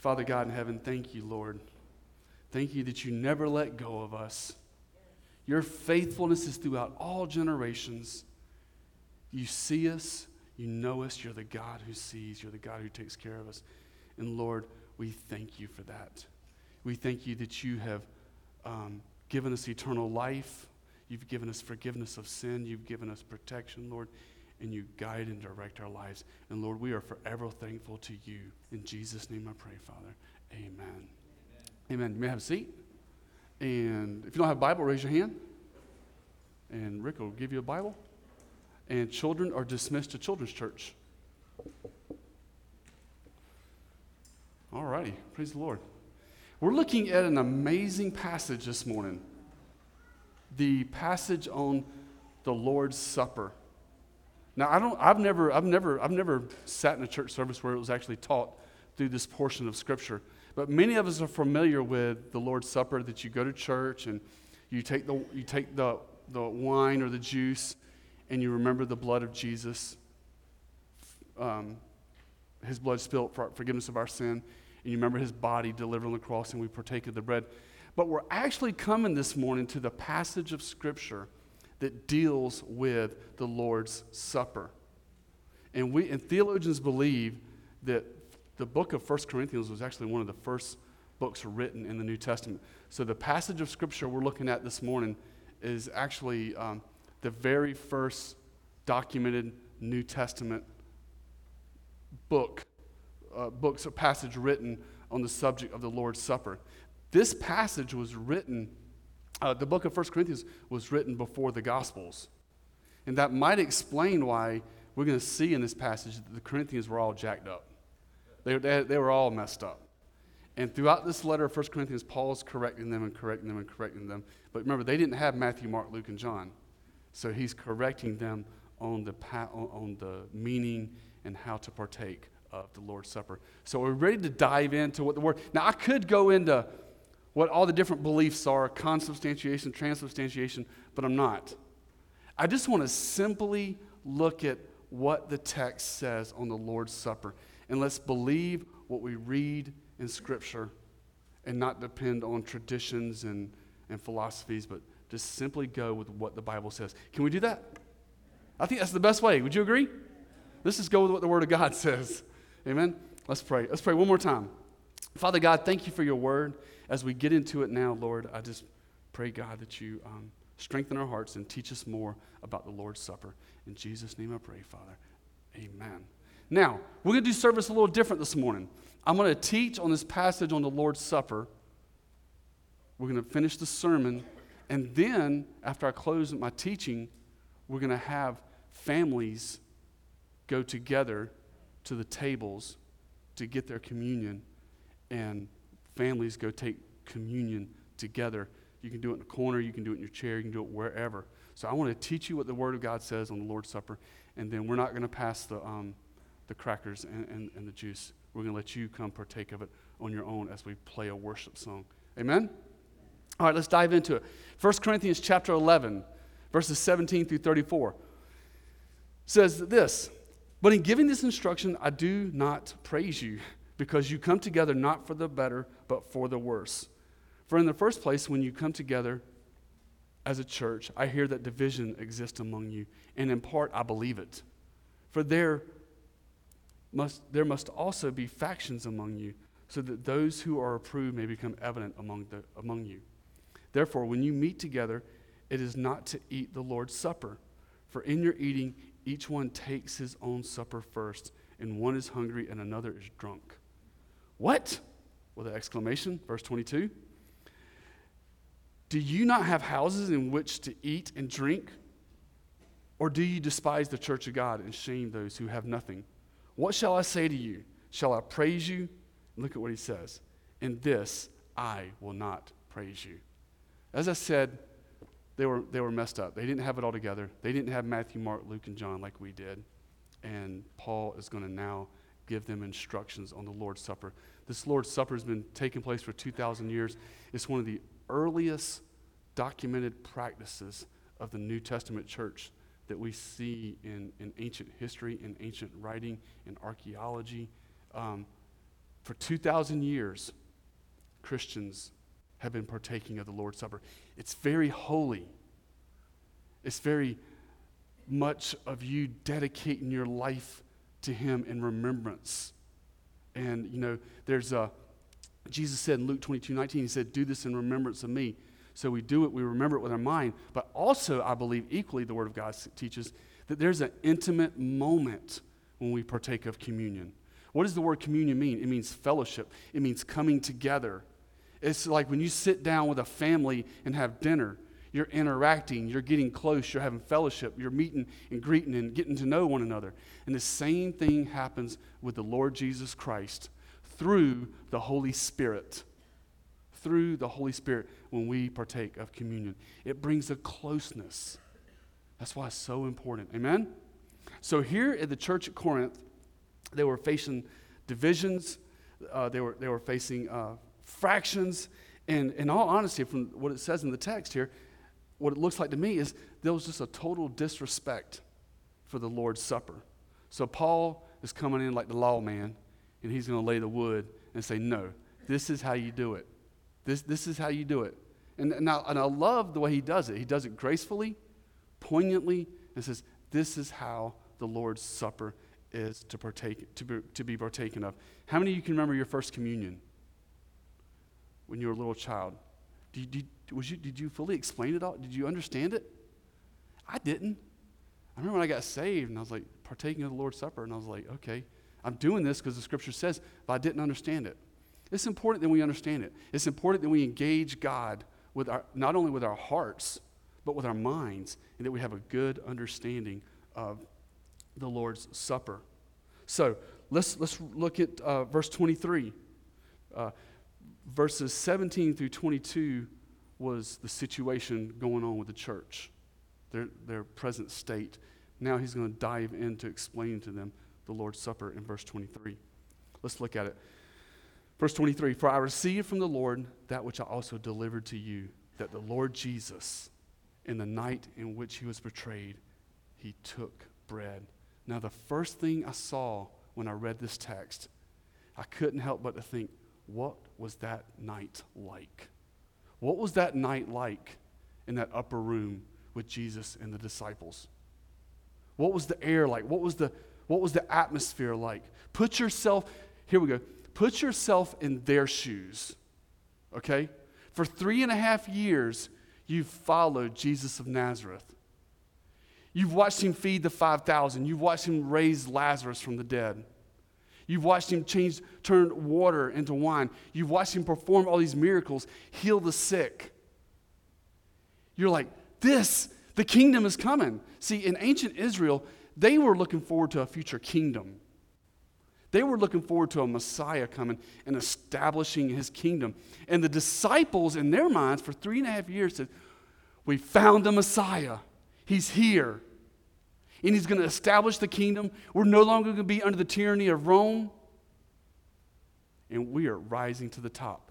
Father God in heaven, thank you, Lord. Thank you that you never let go of us. Your faithfulness is throughout all generations. You see us, you know us, you're the God who sees, you're the God who takes care of us. And Lord, we thank you for that. We thank you that you have um, given us eternal life. You've given us forgiveness of sin. You've given us protection, Lord, and you guide and direct our lives. And Lord, we are forever thankful to you. In Jesus' name I pray, Father. Amen. Amen. Amen. You may have a seat. And if you don't have a Bible, raise your hand. And Rick will give you a Bible. And children are dismissed to children's church. All righty. Praise the Lord. We're looking at an amazing passage this morning the passage on the Lord's Supper. Now, I don't, I've, never, I've, never, I've never sat in a church service where it was actually taught through this portion of Scripture. But many of us are familiar with the Lord's Supper that you go to church and you take the, you take the, the wine or the juice and you remember the blood of Jesus, um, his blood spilled for forgiveness of our sin and you remember his body delivered on the cross, and we partake of the bread. But we're actually coming this morning to the passage of Scripture that deals with the Lord's Supper. And, we, and theologians believe that the book of 1 Corinthians was actually one of the first books written in the New Testament. So the passage of Scripture we're looking at this morning is actually um, the very first documented New Testament book uh, books or passage written on the subject of the Lord's Supper. This passage was written, uh, the book of 1 Corinthians was written before the Gospels. And that might explain why we're going to see in this passage that the Corinthians were all jacked up. They, they, they were all messed up. And throughout this letter of 1 Corinthians, Paul is correcting them and correcting them and correcting them. But remember, they didn't have Matthew, Mark, Luke, and John. So he's correcting them on the, on the meaning and how to partake of the Lord's Supper. So we're ready to dive into what the Word. Now, I could go into what all the different beliefs are consubstantiation, transubstantiation, but I'm not. I just want to simply look at what the text says on the Lord's Supper. And let's believe what we read in Scripture and not depend on traditions and, and philosophies, but just simply go with what the Bible says. Can we do that? I think that's the best way. Would you agree? Let's just go with what the Word of God says. Amen? Let's pray. Let's pray one more time. Father God, thank you for your word. As we get into it now, Lord, I just pray, God, that you um, strengthen our hearts and teach us more about the Lord's Supper. In Jesus' name I pray, Father. Amen. Now, we're going to do service a little different this morning. I'm going to teach on this passage on the Lord's Supper. We're going to finish the sermon. And then, after I close my teaching, we're going to have families go together to the tables to get their communion, and families go take communion together. You can do it in the corner, you can do it in your chair, you can do it wherever. So I want to teach you what the Word of God says on the Lord's Supper, and then we're not going to pass the, um, the crackers and, and, and the juice. We're going to let you come partake of it on your own as we play a worship song. Amen? All right, let's dive into it. 1 Corinthians chapter 11, verses 17 through 34 says this but in giving this instruction, I do not praise you, because you come together not for the better, but for the worse. For in the first place, when you come together as a church, I hear that division exists among you, and in part I believe it. For there must, there must also be factions among you, so that those who are approved may become evident among, the, among you. Therefore, when you meet together, it is not to eat the Lord's Supper. For in your eating, each one takes his own supper first, and one is hungry and another is drunk. What? With an exclamation. Verse 22. Do you not have houses in which to eat and drink? Or do you despise the church of God and shame those who have nothing? What shall I say to you? Shall I praise you? Look at what he says. In this I will not praise you. As I said, they were, they were messed up. They didn't have it all together. They didn't have Matthew, Mark, Luke, and John like we did. And Paul is going to now give them instructions on the Lord's Supper. This Lord's Supper has been taking place for 2,000 years. It's one of the earliest documented practices of the New Testament church that we see in, in ancient history, in ancient writing, in archaeology. Um, For 2,000 years, Christians have been partaking of the Lord's Supper. It's very holy. It's very much of you dedicating your life to Him in remembrance. And, you know, there's a, Jesus said in Luke 22 19, He said, Do this in remembrance of me. So we do it, we remember it with our mind. But also, I believe equally, the Word of God teaches that there's an intimate moment when we partake of communion. What does the word communion mean? It means fellowship, it means coming together. It's like when you sit down with a family and have dinner, you're interacting, you're getting close, you're having fellowship, you're meeting and greeting and getting to know one another. And the same thing happens with the Lord Jesus Christ through the Holy Spirit. Through the Holy Spirit when we partake of communion, it brings a closeness. That's why it's so important. Amen? So, here at the church at Corinth, they were facing divisions, uh, they, were, they were facing uh, fractions. And in all honesty, from what it says in the text here, what it looks like to me is there was just a total disrespect for the Lord's Supper. So Paul is coming in like the lawman, and he's going to lay the wood and say, No, this is how you do it. This, this is how you do it. And, and, I, and I love the way he does it. He does it gracefully, poignantly, and says, This is how the Lord's Supper is to, partake, to, be, to be partaken of. How many of you can remember your first communion when you were a little child? Did, did, was you, did you fully explain it all? Did you understand it? I didn't. I remember when I got saved and I was like partaking of the Lord's Supper, and I was like, okay, I'm doing this because the scripture says, but I didn't understand it. It's important that we understand it. It's important that we engage God with our, not only with our hearts, but with our minds, and that we have a good understanding of the Lord's Supper. So let's, let's look at uh, verse 23. Uh, verses 17 through 22 was the situation going on with the church, their, their present state. Now he's going to dive in to explain to them the Lord's Supper in verse 23. Let's look at it. Verse 23 For I received from the Lord that which I also delivered to you, that the Lord Jesus, in the night in which he was betrayed, he took bread. Now, the first thing I saw when I read this text, I couldn't help but to think, what was that night like? What was that night like in that upper room with Jesus and the disciples? What was the air like? What was the, what was the atmosphere like? Put yourself, here we go, put yourself in their shoes, okay? For three and a half years, you've followed Jesus of Nazareth. You've watched him feed the 5,000. You've watched him raise Lazarus from the dead. You've watched him change, turn water into wine. You've watched him perform all these miracles, heal the sick. You're like, this, the kingdom is coming. See, in ancient Israel, they were looking forward to a future kingdom. They were looking forward to a Messiah coming and establishing his kingdom. And the disciples, in their minds, for three and a half years said, We found the Messiah. He's here and he's going to establish the kingdom. We're no longer going to be under the tyranny of Rome, and we are rising to the top.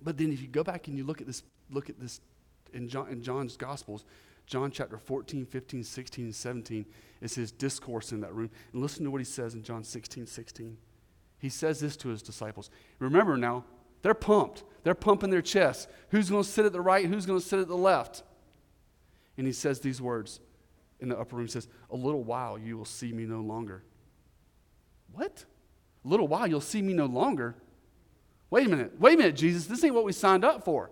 But then, if you go back and you look at this, look at this in, John, in John's Gospels, John chapter 14, 15, 16, and 17 is his discourse in that room. And listen to what he says in John 16, 16. He says this to his disciples. Remember now, they're pumped. They're pumping their chests. Who's going to sit at the right? Who's going to sit at the left? And he says these words in the upper room. He says, A little while you will see me no longer. What? A little while you'll see me no longer? Wait a minute. Wait a minute, Jesus. This ain't what we signed up for.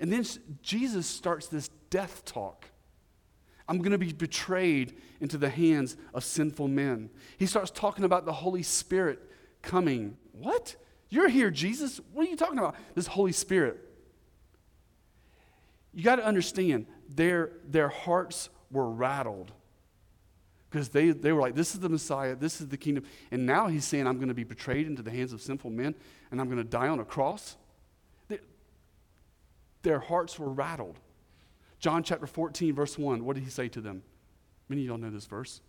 And then Jesus starts this death talk. I'm going to be betrayed into the hands of sinful men. He starts talking about the Holy Spirit coming. What? You're here, Jesus. What are you talking about? This Holy Spirit. You got to understand, their, their hearts were rattled because they, they were like, This is the Messiah, this is the kingdom. And now he's saying, I'm going to be betrayed into the hands of sinful men and I'm going to die on a cross. They, their hearts were rattled. John chapter 14, verse 1, what did he say to them? Many of y'all know this verse.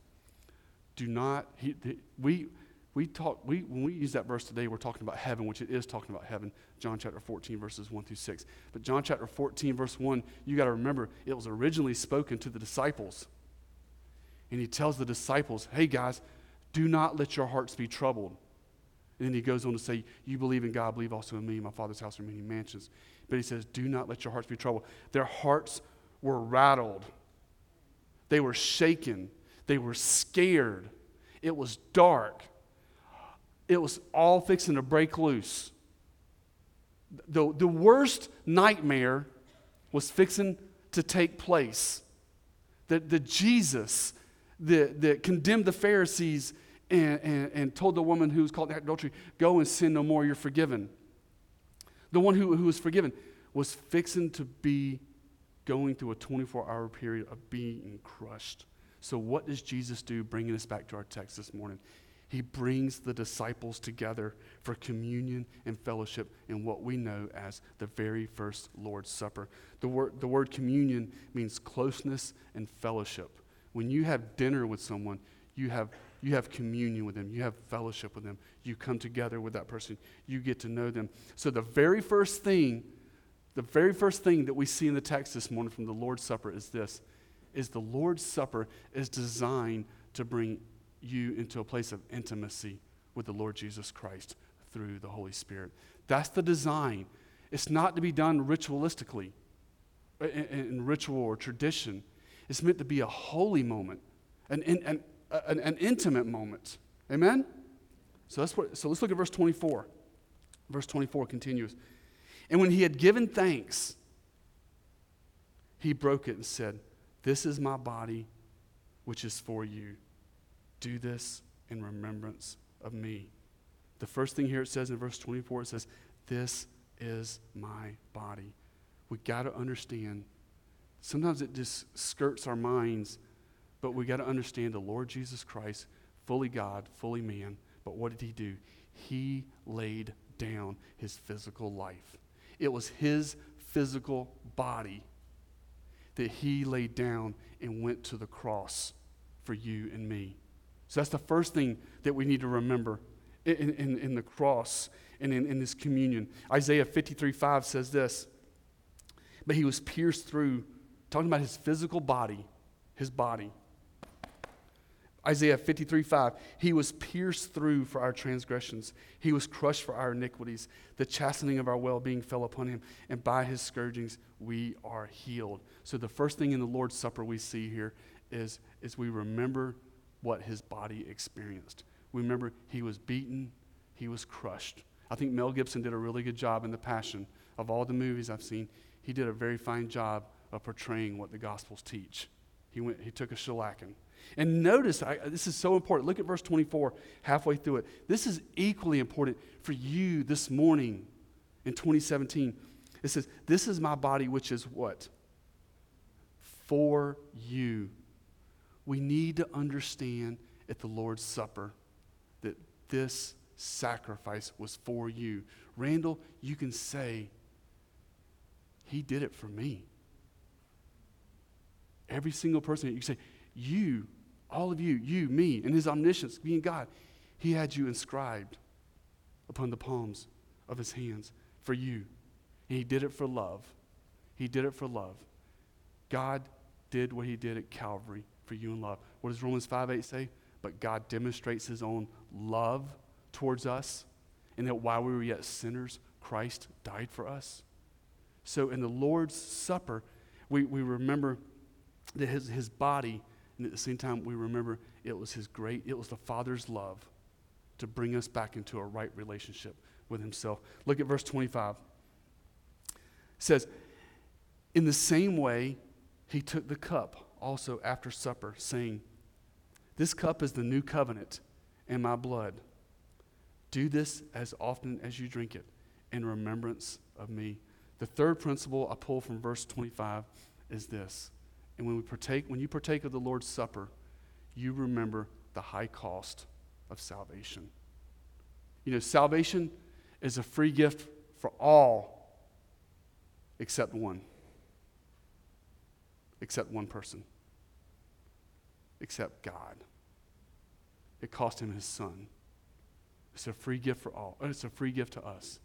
Do not, he, we, we talk, we, when we use that verse today, we're talking about heaven, which it is talking about heaven. John chapter 14, verses 1 through 6. But John chapter 14, verse 1, you got to remember, it was originally spoken to the disciples. And he tells the disciples, hey guys, Do not let your hearts be troubled. And then he goes on to say, You believe in God, believe also in me. My Father's house are many mansions. But he says, Do not let your hearts be troubled. Their hearts were rattled, they were shaken, they were scared. It was dark, it was all fixing to break loose. The, the worst nightmare was fixing to take place. That the Jesus that, that condemned the Pharisees and, and, and told the woman who was caught in adultery, Go and sin no more, you're forgiven. The one who, who was forgiven was fixing to be going through a 24 hour period of being crushed. So, what does Jesus do, bringing us back to our text this morning? He brings the disciples together for communion and fellowship in what we know as the very first Lord's Supper. The word, the word communion means closeness and fellowship. When you have dinner with someone, you have, you have communion with them, you have fellowship with them, you come together with that person, you get to know them. So, the very first thing, the very first thing that we see in the text this morning from the Lord's Supper is this is the Lord's Supper is designed to bring you into a place of intimacy with the Lord Jesus Christ through the Holy Spirit. That's the design. It's not to be done ritualistically, uh, in, in ritual or tradition. It's meant to be a holy moment, an, an, uh, an, an intimate moment. Amen? So let's, so let's look at verse 24. Verse 24 continues. And when he had given thanks, he broke it and said, This is my body, which is for you. Do this in remembrance of me. The first thing here it says in verse 24, it says, This is my body. We got to understand. Sometimes it just skirts our minds, but we got to understand the Lord Jesus Christ, fully God, fully man. But what did he do? He laid down his physical life. It was his physical body that he laid down and went to the cross for you and me. So that's the first thing that we need to remember in, in, in the cross and in, in this communion. Isaiah 53 5 says this, but he was pierced through, talking about his physical body, his body. Isaiah 53 5, he was pierced through for our transgressions, he was crushed for our iniquities. The chastening of our well being fell upon him, and by his scourgings we are healed. So, the first thing in the Lord's Supper we see here is, is we remember what his body experienced. We remember he was beaten, he was crushed. I think Mel Gibson did a really good job in The Passion. Of all the movies I've seen, he did a very fine job of portraying what the Gospels teach. He, went, he took a shellacking. And notice, I, this is so important. Look at verse 24, halfway through it. This is equally important for you this morning in 2017. It says, This is my body, which is what? For you we need to understand at the Lord's Supper that this sacrifice was for you. Randall, you can say, He did it for me. Every single person, you can say, You, all of you, you, me, and His omniscience, being God, He had you inscribed upon the palms of His hands for you. And He did it for love. He did it for love. God did what He did at Calvary for you in love. What does Romans 5 8 say? But God demonstrates his own love towards us, and that while we were yet sinners, Christ died for us. So in the Lord's Supper, we, we remember that his, his body, and at the same time, we remember it was his great, it was the Father's love to bring us back into a right relationship with himself. Look at verse 25. It says, In the same way, he took the cup also after supper, saying, This cup is the new covenant in my blood. Do this as often as you drink it in remembrance of me. The third principle I pull from verse 25 is this. And when we partake, when you partake of the Lord's Supper, you remember the high cost of salvation. You know, salvation is a free gift for all except one except one person, except God. It cost him his son. It's a free gift for all. It's a free gift to us,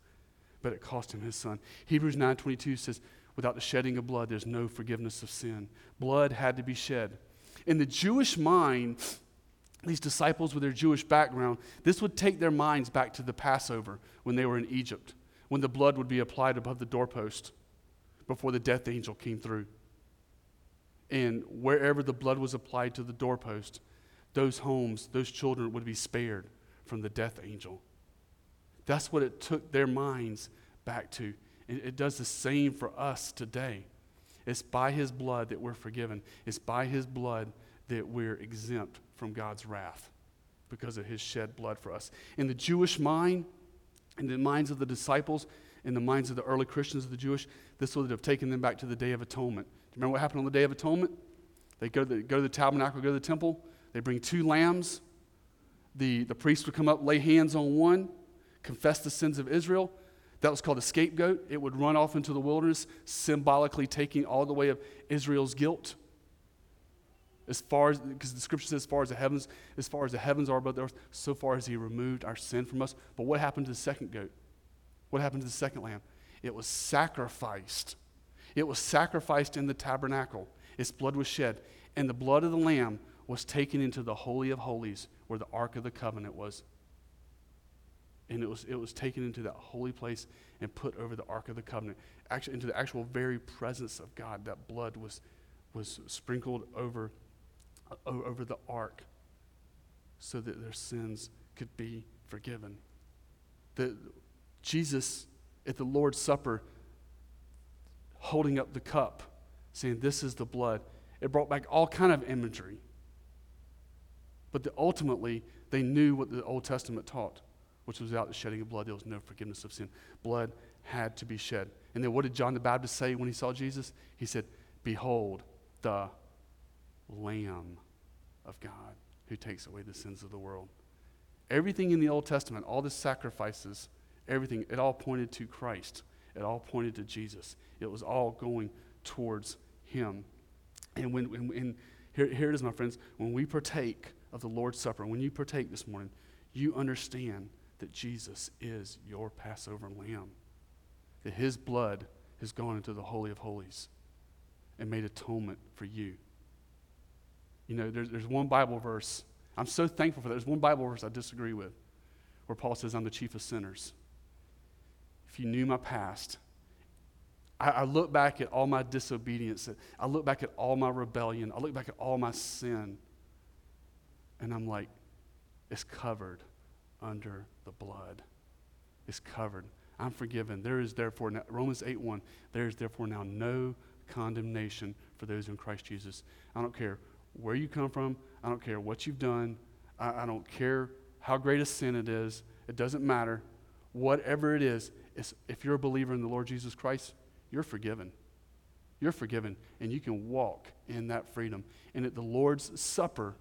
but it cost him his son. Hebrews 9:22 says, "Without the shedding of blood, there's no forgiveness of sin. Blood had to be shed." In the Jewish mind, these disciples with their Jewish background, this would take their minds back to the Passover when they were in Egypt, when the blood would be applied above the doorpost before the death angel came through. And wherever the blood was applied to the doorpost, those homes, those children would be spared from the death angel. That's what it took their minds back to. It, it does the same for us today. It's by his blood that we're forgiven, it's by his blood that we're exempt from God's wrath because of his shed blood for us. In the Jewish mind, in the minds of the disciples, in the minds of the early Christians of the Jewish, this would have taken them back to the Day of Atonement. Remember what happened on the Day of Atonement? They go to the, go to the tabernacle, go to the temple, they bring two lambs. The, the priest would come up, lay hands on one, confess the sins of Israel. That was called a scapegoat. It would run off into the wilderness, symbolically taking all the way of Israel's guilt. As far as, because the scripture says, as far as the heavens, as far as the heavens are above the earth, so far as he removed our sin from us. But what happened to the second goat? What happened to the second lamb? It was sacrificed. It was sacrificed in the tabernacle. Its blood was shed. And the blood of the lamb was taken into the Holy of Holies, where the Ark of the Covenant was. And it was, it was taken into that holy place and put over the Ark of the Covenant, actually into the actual very presence of God. That blood was, was sprinkled over, over the Ark so that their sins could be forgiven. The, Jesus, at the Lord's Supper, holding up the cup, saying, This is the blood. It brought back all kind of imagery. But the, ultimately, they knew what the Old Testament taught, which was without the shedding of blood, there was no forgiveness of sin. Blood had to be shed. And then what did John the Baptist say when he saw Jesus? He said, Behold, the Lamb of God who takes away the sins of the world. Everything in the Old Testament, all the sacrifices, everything, it all pointed to Christ. It all pointed to Jesus. It was all going towards Him. And when, when, when here, here it is, my friends, when we partake of the Lord's Supper, when you partake this morning, you understand that Jesus is your Passover lamb, that his blood has gone into the Holy of Holies and made atonement for you. You know, there's, there's one Bible verse, I'm so thankful for that. There's one Bible verse I disagree with where Paul says, I'm the chief of sinners. If you knew my past, I, I look back at all my disobedience, I look back at all my rebellion, I look back at all my sin. And I'm like, it's covered under the blood. It's covered. I'm forgiven. There is therefore, now, Romans 8 1, there is therefore now no condemnation for those in Christ Jesus. I don't care where you come from, I don't care what you've done, I, I don't care how great a sin it is, it doesn't matter. Whatever it is, if you're a believer in the Lord Jesus Christ, you're forgiven. You're forgiven, and you can walk in that freedom. And at the Lord's Supper,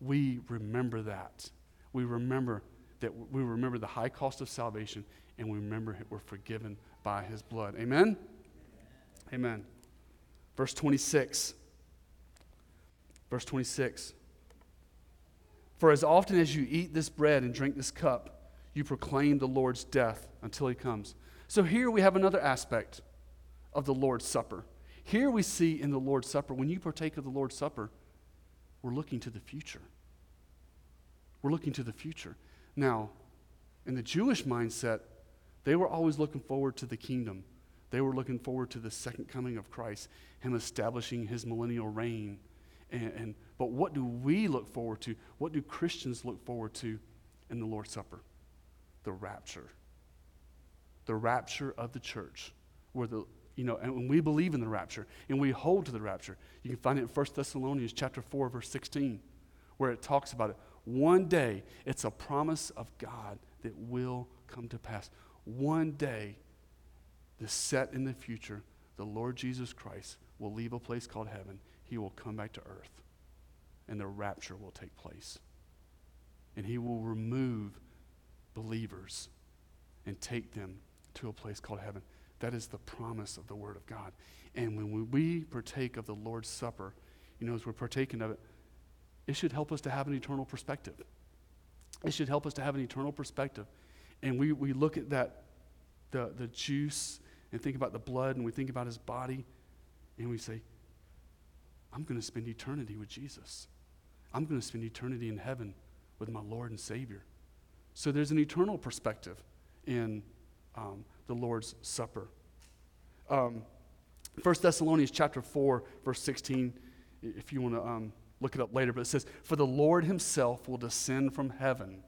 we remember that. We remember that we remember the high cost of salvation and we remember we're forgiven by his blood. Amen? Amen. Verse 26. Verse 26. For as often as you eat this bread and drink this cup, you proclaim the Lord's death until he comes. So here we have another aspect of the Lord's Supper. Here we see in the Lord's Supper, when you partake of the Lord's Supper, we're looking to the future. We're looking to the future. Now, in the Jewish mindset, they were always looking forward to the kingdom. They were looking forward to the second coming of Christ, Him establishing His millennial reign. And, and, but what do we look forward to? What do Christians look forward to in the Lord's Supper? The rapture. The rapture of the church, where the you know, and when we believe in the rapture and we hold to the rapture, you can find it in 1 Thessalonians chapter 4, verse 16, where it talks about it. One day, it's a promise of God that will come to pass. One day, the set in the future, the Lord Jesus Christ will leave a place called heaven. He will come back to earth, and the rapture will take place. And he will remove believers and take them to a place called heaven. That is the promise of the Word of God. And when we partake of the Lord's Supper, you know, as we're partaking of it, it should help us to have an eternal perspective. It should help us to have an eternal perspective. And we, we look at that, the, the juice, and think about the blood, and we think about his body, and we say, I'm going to spend eternity with Jesus. I'm going to spend eternity in heaven with my Lord and Savior. So there's an eternal perspective in um, the Lord's Supper. Um, 1 Thessalonians chapter 4, verse 16, if you want to um, look it up later, but it says, For the Lord himself will descend from heaven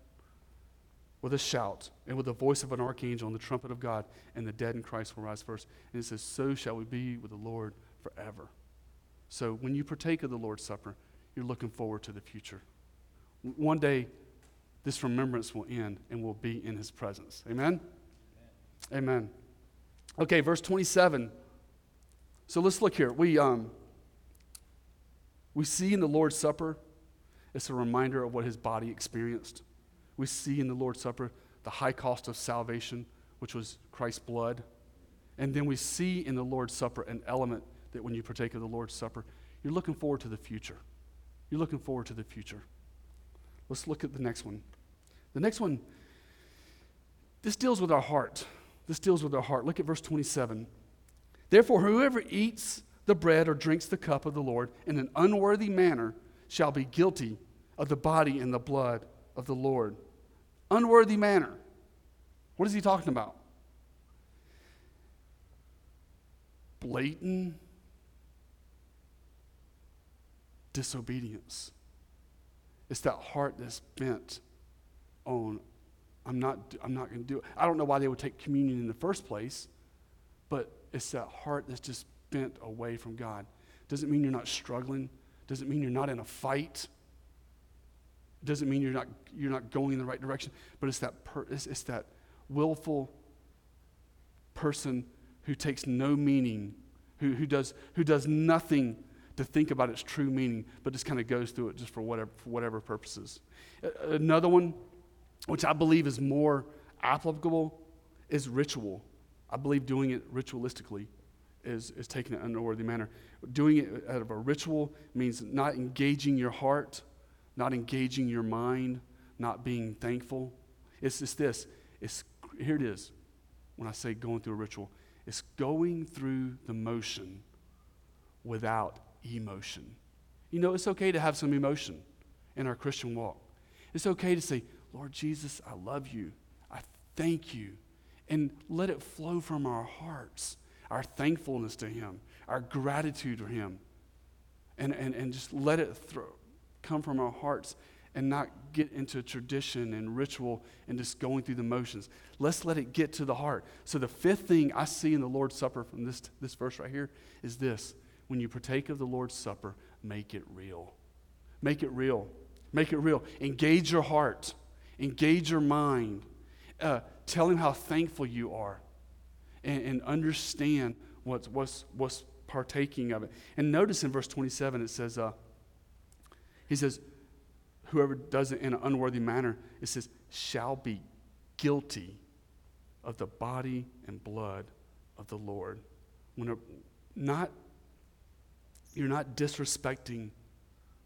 with a shout and with the voice of an archangel and the trumpet of God, and the dead in Christ will rise first. And it says, So shall we be with the Lord forever. So when you partake of the Lord's Supper, you're looking forward to the future. One day, this remembrance will end and we'll be in his presence. Amen? Amen. Amen. Okay, verse 27. So let's look here. We, um, we see in the Lord's Supper, it's a reminder of what his body experienced. We see in the Lord's Supper the high cost of salvation, which was Christ's blood. And then we see in the Lord's Supper an element that when you partake of the Lord's Supper, you're looking forward to the future. You're looking forward to the future. Let's look at the next one. The next one, this deals with our heart. This deals with our heart. Look at verse 27. Therefore, whoever eats the bread or drinks the cup of the Lord in an unworthy manner shall be guilty of the body and the blood of the Lord. Unworthy manner. What is he talking about? Blatant disobedience. It's that heart that's bent on, I'm not, I'm not going to do it. I don't know why they would take communion in the first place, but it's that heart that's just bent away from God. Doesn't mean you're not struggling. Doesn't mean you're not in a fight. Doesn't mean you're not, you're not going in the right direction. But it's that, per, it's, it's that willful person who takes no meaning, who, who, does, who does nothing to think about its true meaning, but just kind of goes through it just for whatever, for whatever purposes. Another one, which I believe is more applicable, is ritual. I believe doing it ritualistically is, is taking it in an unworthy manner. Doing it out of a ritual means not engaging your heart, not engaging your mind, not being thankful. It's just this. It's, here it is when I say going through a ritual. It's going through the motion without emotion. You know, it's okay to have some emotion in our Christian walk. It's okay to say, Lord Jesus, I love you. I thank you. And let it flow from our hearts, our thankfulness to Him, our gratitude to Him. And, and, and just let it throw, come from our hearts and not get into tradition and ritual and just going through the motions. Let's let it get to the heart. So, the fifth thing I see in the Lord's Supper from this, this verse right here is this when you partake of the Lord's Supper, make it real. Make it real. Make it real. Engage your heart, engage your mind. Uh, tell him how thankful you are and, and understand what's, what's, what's partaking of it. And notice in verse 27, it says, uh, he says, whoever does it in an unworthy manner, it says, shall be guilty of the body and blood of the Lord. When a, not you're not disrespecting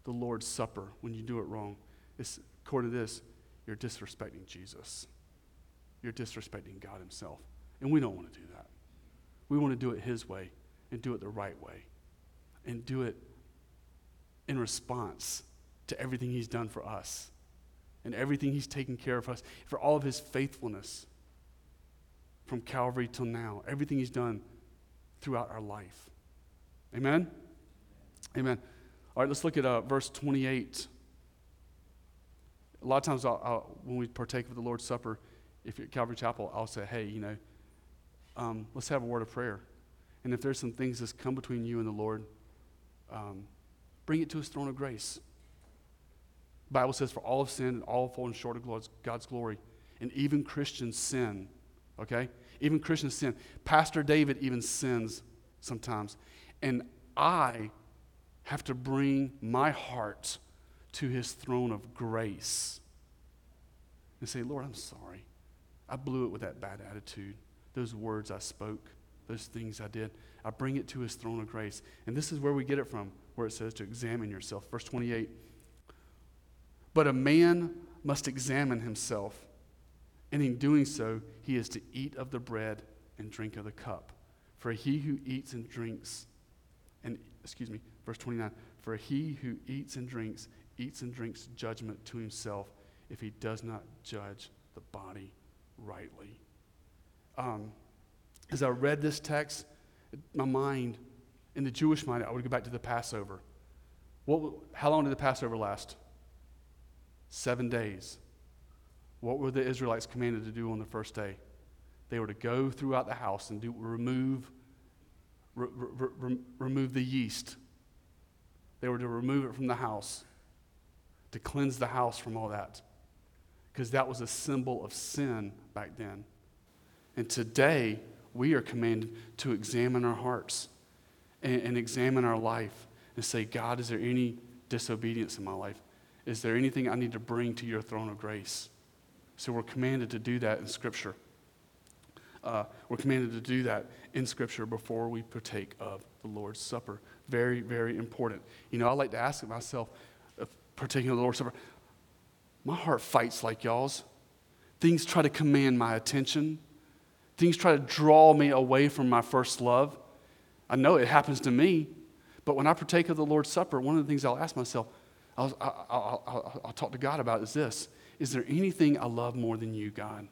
the Lord's Supper when you do it wrong. It's, according to this, you're disrespecting Jesus. You're disrespecting God Himself. And we don't want to do that. We want to do it His way and do it the right way and do it in response to everything He's done for us and everything He's taken care of us, for all of His faithfulness from Calvary till now, everything He's done throughout our life. Amen? Amen. All right, let's look at uh, verse 28. A lot of times, I'll, I'll, when we partake of the Lord's Supper, if you're at Calvary Chapel, I'll say, hey, you know, um, let's have a word of prayer. And if there's some things that's come between you and the Lord, um, bring it to his throne of grace. The Bible says, for all have sinned and all have fallen short of God's glory. And even Christians sin, okay? Even Christians sin. Pastor David even sins sometimes. And I have to bring my heart to his throne of grace and say, Lord, I'm sorry. I blew it with that bad attitude, those words I spoke, those things I did. I bring it to his throne of grace. And this is where we get it from, where it says to examine yourself. Verse 28. But a man must examine himself, and in doing so, he is to eat of the bread and drink of the cup. For he who eats and drinks, and excuse me, Verse 29 For he who eats and drinks, eats and drinks judgment to himself, if he does not judge the body rightly. Um, as I read this text, my mind, in the Jewish mind, I would go back to the Passover. What, how long did the Passover last? Seven days. What were the Israelites commanded to do on the first day? They were to go throughout the house and do, remove, re, re, re, remove the yeast. They were to remove it from the house, to cleanse the house from all that. Because that was a symbol of sin back then. And today, we are commanded to examine our hearts and, and examine our life and say, God, is there any disobedience in my life? Is there anything I need to bring to your throne of grace? So we're commanded to do that in Scripture. Uh, we're commanded to do that in Scripture before we partake of the Lord's Supper. Very, very important. You know, I like to ask myself, uh, particularly the Lord's Supper, my heart fights like y'all's. Things try to command my attention. Things try to draw me away from my first love. I know it happens to me, but when I partake of the Lord's Supper, one of the things I'll ask myself, I'll, I'll, I'll, I'll, talk to God about is this Is there anything I love more than you, God?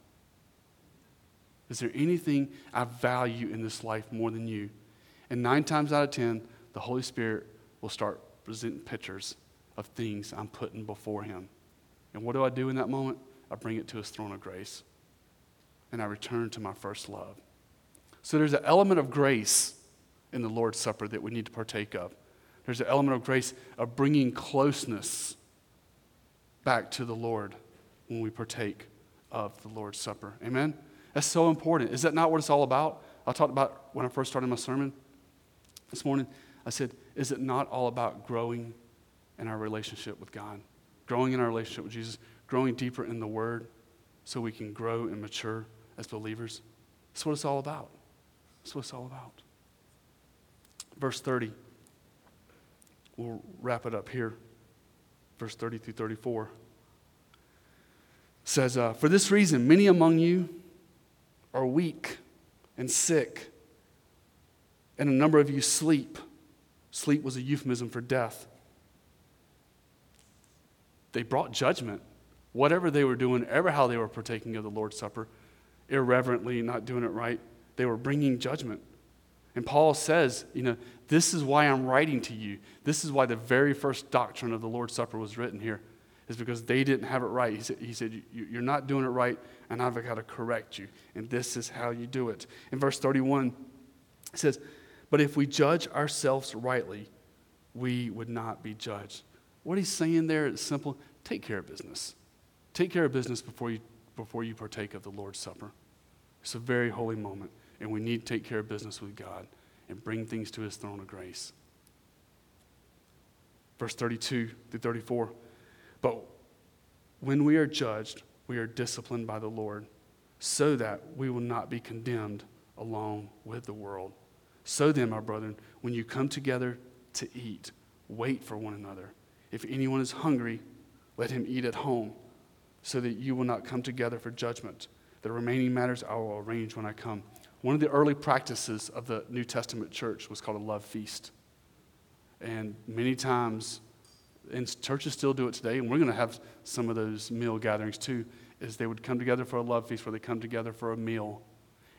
Is there anything I value in this life more than you? And nine times out of ten, the Holy Spirit will start presenting pictures of things I'm putting before Him. And what do I do in that moment? I bring it to His throne of grace. And I return to my first love. So there's an element of grace in the Lord's Supper that we need to partake of. There's an element of grace of bringing closeness back to the Lord when we partake of the Lord's Supper. Amen? That's so important. Is that not what it's all about? I talked about when I first started my sermon this morning. I said, Is it not all about growing in our relationship with God? Growing in our relationship with Jesus, growing deeper in the Word so we can grow and mature as believers? That's what it's all about. That's what it's all about. Verse 30. We'll wrap it up here. Verse 30 through 34 says, uh, For this reason, many among you are weak and sick, and a number of you sleep. Sleep was a euphemism for death. They brought judgment. Whatever they were doing, ever how they were partaking of the Lord's Supper, irreverently, not doing it right, they were bringing judgment. And Paul says, you know, this is why I'm writing to you. This is why the very first doctrine of the Lord's Supper was written here, is because they didn't have it right. He said, he said You're not doing it right, and I've got to correct you. And this is how you do it. In verse 31, it says, But if we judge ourselves rightly, we would not be judged. What he's saying there is simple take care of business. Take care of business before you, before you partake of the Lord's Supper. It's a very holy moment and we need to take care of business with God and bring things to his throne of grace. Verse 32 through 34. But when we are judged, we are disciplined by the Lord, so that we will not be condemned along with the world. So then, my brethren, when you come together to eat, wait for one another. If anyone is hungry, let him eat at home, so that you will not come together for judgment. The remaining matters I will arrange when I come. One of the early practices of the New Testament church was called a love feast. And many times, and churches still do it today, and we're going to have some of those meal gatherings too, is they would come together for a love feast where they come together for a meal.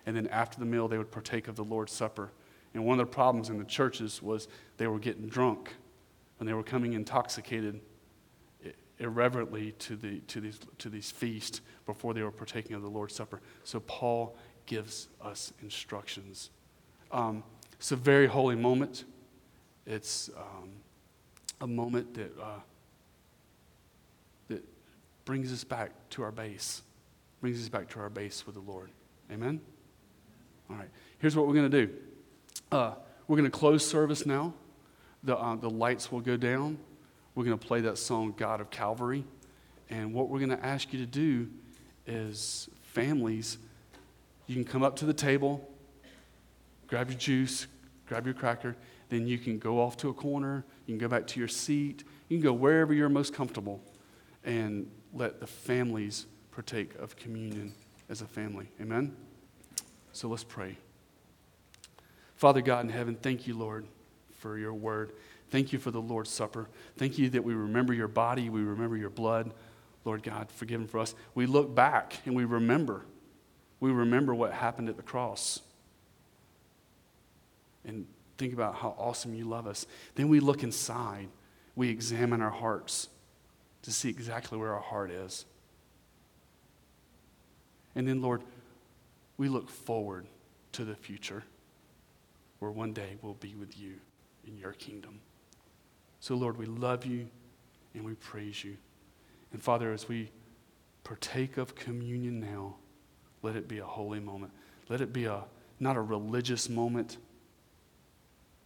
And then after the meal, they would partake of the Lord's Supper. And one of the problems in the churches was they were getting drunk and they were coming intoxicated irreverently to, the, to, these, to these feasts before they were partaking of the Lord's Supper. So Paul gives us instructions. Um, it's a very holy moment. It's um, a moment that, uh, that brings us back to our base, brings us back to our base with the Lord. Amen? All right, here's what we're going to do uh, we're going to close service now. The, uh, the lights will go down. We're going to play that song, God of Calvary. And what we're going to ask you to do is, families, you can come up to the table, grab your juice, grab your cracker, then you can go off to a corner, you can go back to your seat, you can go wherever you're most comfortable and let the families partake of communion as a family. Amen? So let's pray. Father God in heaven, thank you, Lord, for your word. Thank you for the Lord's Supper. Thank you that we remember your body, we remember your blood. Lord God, forgiven for us. We look back and we remember. We remember what happened at the cross. And think about how awesome you love us. Then we look inside. We examine our hearts to see exactly where our heart is. And then, Lord, we look forward to the future where one day we'll be with you in your kingdom. So, Lord, we love you and we praise you. And Father, as we partake of communion now, let it be a holy moment. Let it be a not a religious moment,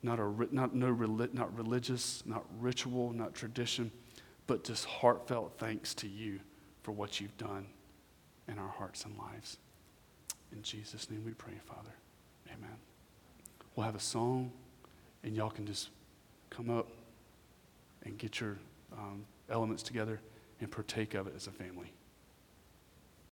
not a not no not religious, not ritual, not tradition, but just heartfelt thanks to you for what you've done in our hearts and lives. In Jesus' name we pray, Father. Amen. We'll have a song, and y'all can just come up and get your um, elements together and partake of it as a family.